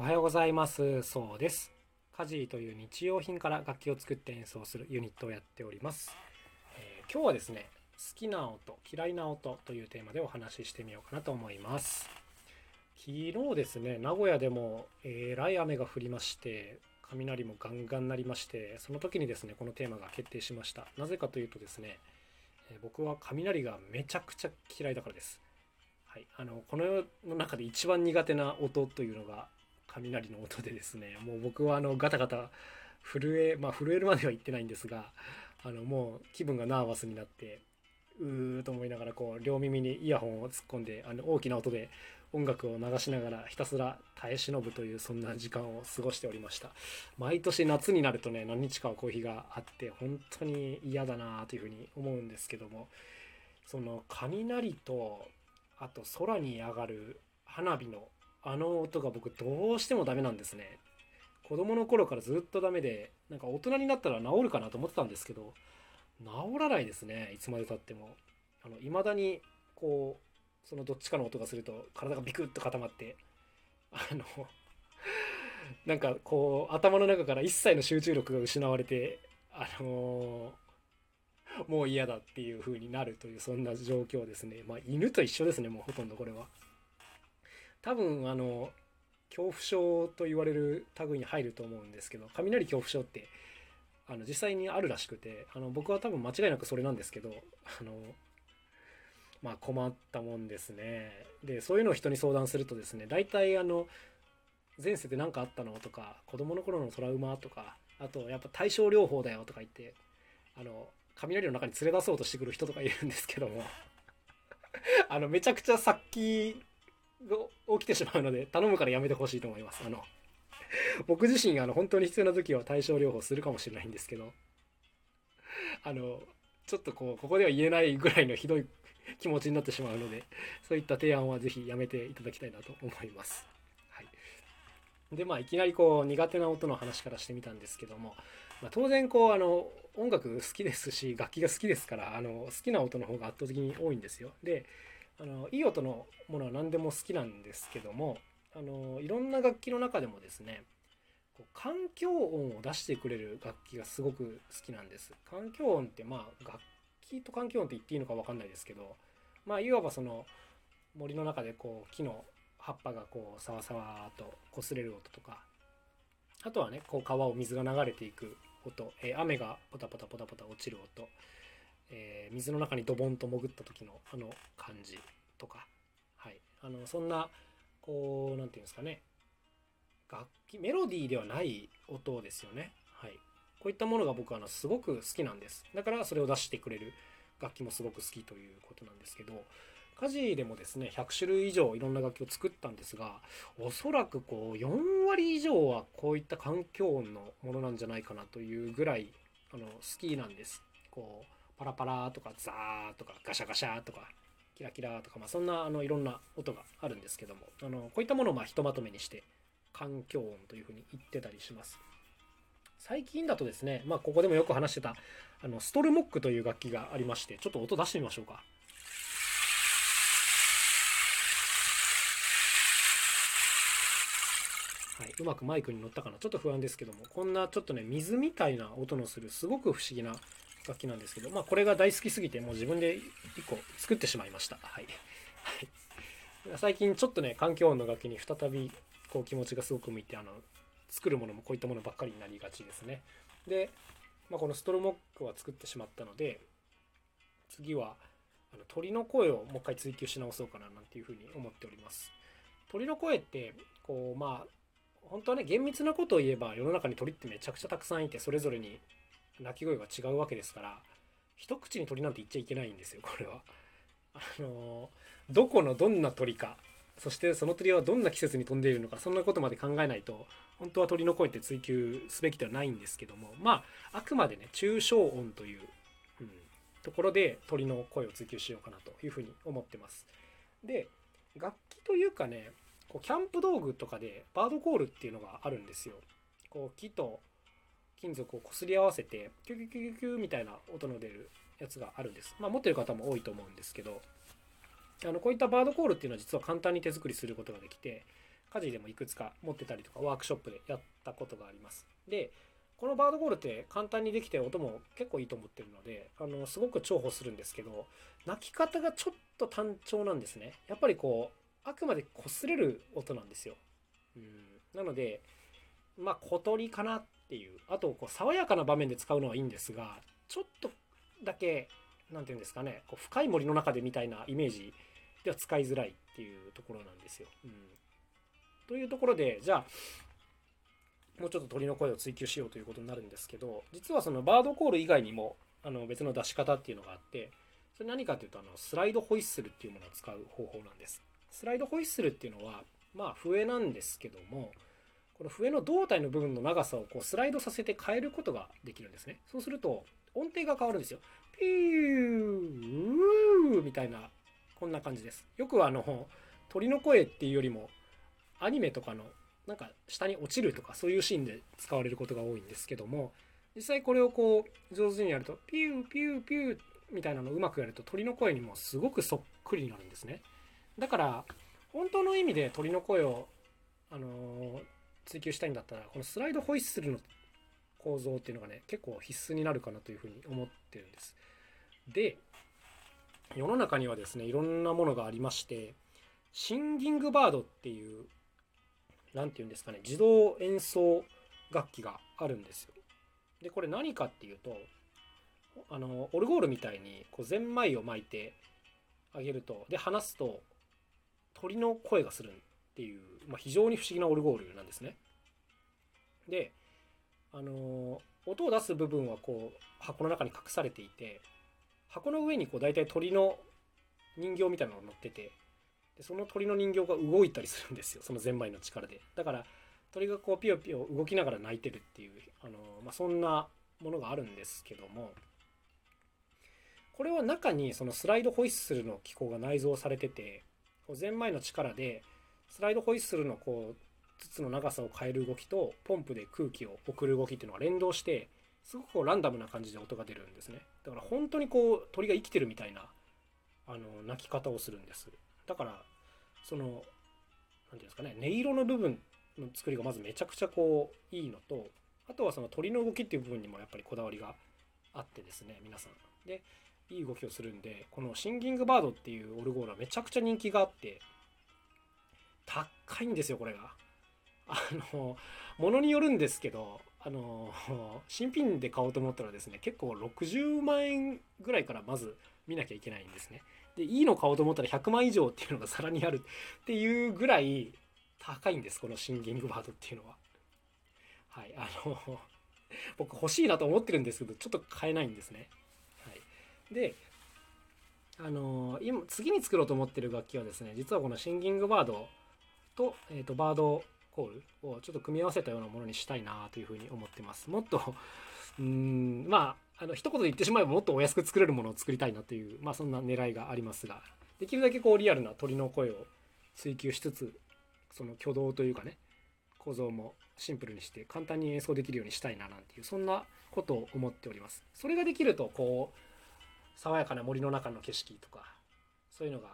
おはようございます。そうです。家事という日用品から楽器を作って演奏するユニットをやっております、えー、今日はですね好きな音嫌いな音というテーマでお話ししてみようかなと思います。昨日ですね名古屋でもえらい雨が降りまして雷もガンガン鳴りましてその時にですねこのテーマが決定しました。なぜかというとですねえ僕は雷がめちゃくちゃ嫌いだからです。はい、あのこの世の中で一番苦手な音というのが雷の音でですねもう僕はあのガタガタ震えまあ震えるまでは言ってないんですがあのもう気分がナーバスになってうーと思いながらこう両耳にイヤホンを突っ込んであの大きな音で音楽を流しながらひたすら耐え忍ぶというそんな時間を過ごしておりました。毎年夏になるとね何日かはコーヒーがあって本当に嫌だなというふうに思うんですけどもその雷とあと空に上がる花火のあの音が僕どうしてもダメなんですね。子供の頃からずっとダメでなんか大人になったら治るかなと思ってたんですけど治らないですね。いつまでたっても。あの未だにこうそのどっちかの音がすると体がビクッと固まってあのなんかこう頭の中から一切の集中力が失われてあのー、もう嫌だっていう風になるというそんな状況ですね。まあ犬と一緒ですねもうほとんどこれは。多分あの恐怖症と言われる類に入ると思うんですけど雷恐怖症ってあの実際にあるらしくてあの僕は多分間違いなくそれなんですけどあのまあ困ったもんですね。でそういうのを人に相談するとですね大体あの前世で何かあったのとか子供の頃のトラウマとかあとやっぱ対症療法だよとか言ってあの雷の中に連れ出そうとしてくる人とかいるんですけどもあのめちゃくちゃ殺気が起きてしまうので頼むからやめてほしいと思いますあの僕自身あの本当に必要な時は対症療法するかもしれないんですけどあのちょっとこうここでは言えないぐらいのひどい気持ちになってしまうのでそういった提案は是非やめていただきたいなと思います。はい、でまあいきなりこう苦手な音の話からしてみたんですけども、まあ、当然こうあの音楽好きですし楽器が好きですからあの好きな音の方が圧倒的に多いんですよ。であのいい音のものは何でも好きなんですけどもあのいろんな楽器の中でもですねこう環境音を出してくれる楽器がすごく好きなんです。環境音ってまあ楽器と環境音って言っていいのか分かんないですけどまあいわばその森の中でこう木の葉っぱがこうサワサワと擦れる音とかあとはねこう川を水が流れていく音、えー、雨がポタポタポタポタ落ちる音えー、水の中にドボンと潜った時のあの感じとか、はい、あのそんなこう何て言うんですかね。楽器メロディーではない音ですよね、はい、こういったものが僕はあのすごく好きなんです。だからそれを出してくれる。楽器もすごく好きということなんですけど。家事でもですね100種類以上いろんな楽器を作ったんですがおそらくこう4割以上はこういった環境音のものなんじゃないかなというぐらいあの好きなんです。こうパラパラとかザーとかガシャガシャとかキラキラとか、まあ、そんなあのいろんな音があるんですけどもあのこういったものをまあひとまとめにして環境音というふうに言ってたりします。最近だとですね、まあ、ここでもよく話してたあのストルモックという楽器がありましてちょっと音出してみましょうか。はい、うまくマイクに乗ったかなちょっと不安ですけどもこんなちょっとね水みたいな音のするすごく不思議な楽器なんですけど、まあ、これが大好きすぎてもう自分で1個作ってしまいました。はい。最近ちょっとね、環境音の楽器に再びこう気持ちがすごく向いて、あの、作るものもこういったものばっかりになりがちですね。で、まあ、このストロモックは作ってしまったので、次はあの鳥の声をもう一回追求し直そうかななんていうふうに思っております。鳥の声って、こう、まあ、本当はね、厳密なことを言えば世の中に鳥ってめちゃくちゃたくさんいて、それぞれに鳴き声が違うわけですから一口に鳥なんて言っちゃいけないんですよこれは。あのどこのどんな鳥かそしてその鳥はどんな季節に飛んでいるのかそんなことまで考えないと本当は鳥の声って追求すべきではないんですけどもまああくまでね抽象音という、うん、ところで鳥の声を追求しようかなというふうに思ってます。で楽器というかねこうキャンプ道具とかでバードコールっていうのがあるんですよ。こう木と金属を擦り合わせてキュキュキュキュみたいな音の出るやつがあるんです。まあ、持ってる方も多いと思うんですけどあのこういったバードコールっていうのは実は簡単に手作りすることができて家事でもいくつか持ってたりとかワークショップでやったことがあります。でこのバードゴールって簡単にできて音も結構いいと思ってるのであのすごく重宝するんですけど鳴き方がちょっと単調なんですね。やっぱりこうあくまで擦れる音なんですよ、うん、なのでまあ小鳥かなっていうあとこう爽やかな場面で使うのはいいんですがちょっとだけ何て言うんですかねこう深い森の中でみたいなイメージでは使いづらいっていうところなんですよ。うん、というところでじゃあもうちょっと鳥の声を追求しようということになるんですけど実はそのバードコール以外にもあの別の出し方っていうのがあってそれ何かというとあのスライドホイッスルっていうものを使う方法なんです。スライドホイッスルっていうのはまあ笛なんですけどもこの笛の胴体の部分の長さをこうスライドさせて変えることができるんですね。そうすると音程が変わるんですよ。ピューみたいなこんな感じです。よくあの鳥の声っていうよりもアニメとかのなんか下に落ちるとかそういうシーンで使われることが多いんですけども実際これをこう上手にやるとピューピューピューみたいなのをうまくやると鳥の声にもすごくそっくりになるんですね。だから本当の意味で鳥の声をあのー追求したいんだったらこのスライドホイッスルの構造っていうのがね結構必須になるかなというふうに思ってるんです。で世の中にはですねいろんなものがありましてシンギングバードっていう何て言うんですかね自動演奏楽器があるんですよ。でこれ何かっていうとあのオルゴールみたいにこうゼンマイを巻いてあげるとで離すと鳥の声がするんっていう、まあ、非常に不思議なオルゴールなんですね。で、あの音を出す部分はこう箱の中に隠されていて箱の上にこう大体鳥の人形みたいなのが乗っててでその鳥の人形が動いたりするんですよそのゼンマイの力でだから鳥がこうピヨピヨ動きながら鳴いてるっていうあの、まあ、そんなものがあるんですけどもこれは中にそのスライドホイッスルの機構が内蔵されててゼンマイの力でスライドホイッスルのこう筒の長さを変える動きとポンプで空気を送る動きっていうのが連動してすごくこうランダムな感じで音が出るんですね。だから本当にこう鳥が生きてるみたいなあの鳴き方をするんです。だからその何て言うんですかね音色の部分の作りがまずめちゃくちゃこういいのとあとはその鳥の動きっていう部分にもやっぱりこだわりがあってですね。皆さん。でいい動きをするんでこのシンギングバードっていうオルゴールはめちゃくちゃ人気があって高いんですよこれが。あのものによるんですけどあの新品で買おうと思ったらですね結構60万円ぐらいからまず見なきゃいけないんですね。でいいの買おうと思ったら100万以上っていうのがさらにある っていうぐらい高いんですこのシンギングバードっていうのは。はいあの僕欲しいなと思ってるんですけどちょっと買えないんですね。はい、であの今次に作ろうと思ってる楽器はですね実はこのシンギングバードと,、えーと、バードコールをちょっと組み合わせたようなものにしたいなというふうに思ってます。もっと うんまああの一言で言ってしまえばもっとお安く作れるものを作りたいなという、まあ、そんな狙いがありますができるだけこうリアルな鳥の声を追求しつつその挙動というかね構造もシンプルにして簡単に演奏できるようにしたいななんていうそんなことを思っております。それができるとこう爽やかな森の中の景色とかそういうのが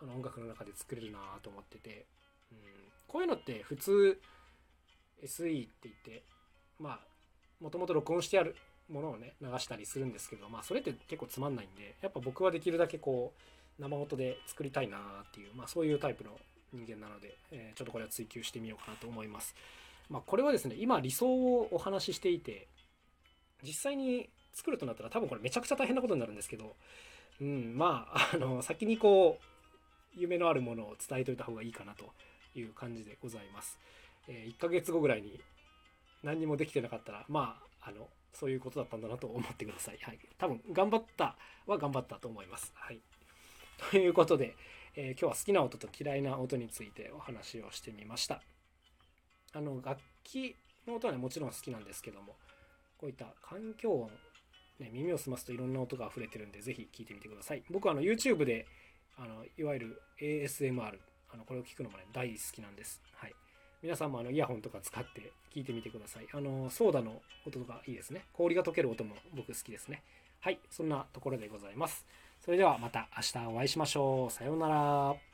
あの音楽の中で作れるなと思っててこういうのって普通 SE って言ってまあもともと録音してあるものをね流したりするんですけどまあそれって結構つまんないんでやっぱ僕はできるだけこう生音で作りたいなっていう、まあ、そういうタイプの人間なので、えー、ちょっとこれは追求してみようかなと思います。まあ、これはですね今理想をお話ししていて実際に作るとなったら多分これめちゃくちゃ大変なことになるんですけど、うん、まああの先にこう夢のあるものを伝えといた方がいいかなという感じでございます。え、1ヶ月後ぐらいに何にもできてなかったら、まあ、あの、そういうことだったんだなと思ってください。はい。多分、頑張ったは頑張ったと思います。はい。ということで、えー、今日は好きな音と嫌いな音についてお話をしてみました。あの、楽器の音はね、もちろん好きなんですけども、こういった環境音、ね、耳を澄ますといろんな音が溢れてるんで、ぜひ聞いてみてください。僕はあの YouTube で、あのいわゆる ASMR あのこれを聞くのもね大好きなんです。はい。皆さんもあのイヤホンとか使って聞いてみてください。あのソーダの音とかいいですね。氷が溶ける音も僕好きですね。はい。そんなところでございます。それではまた明日お会いしましょう。さようなら。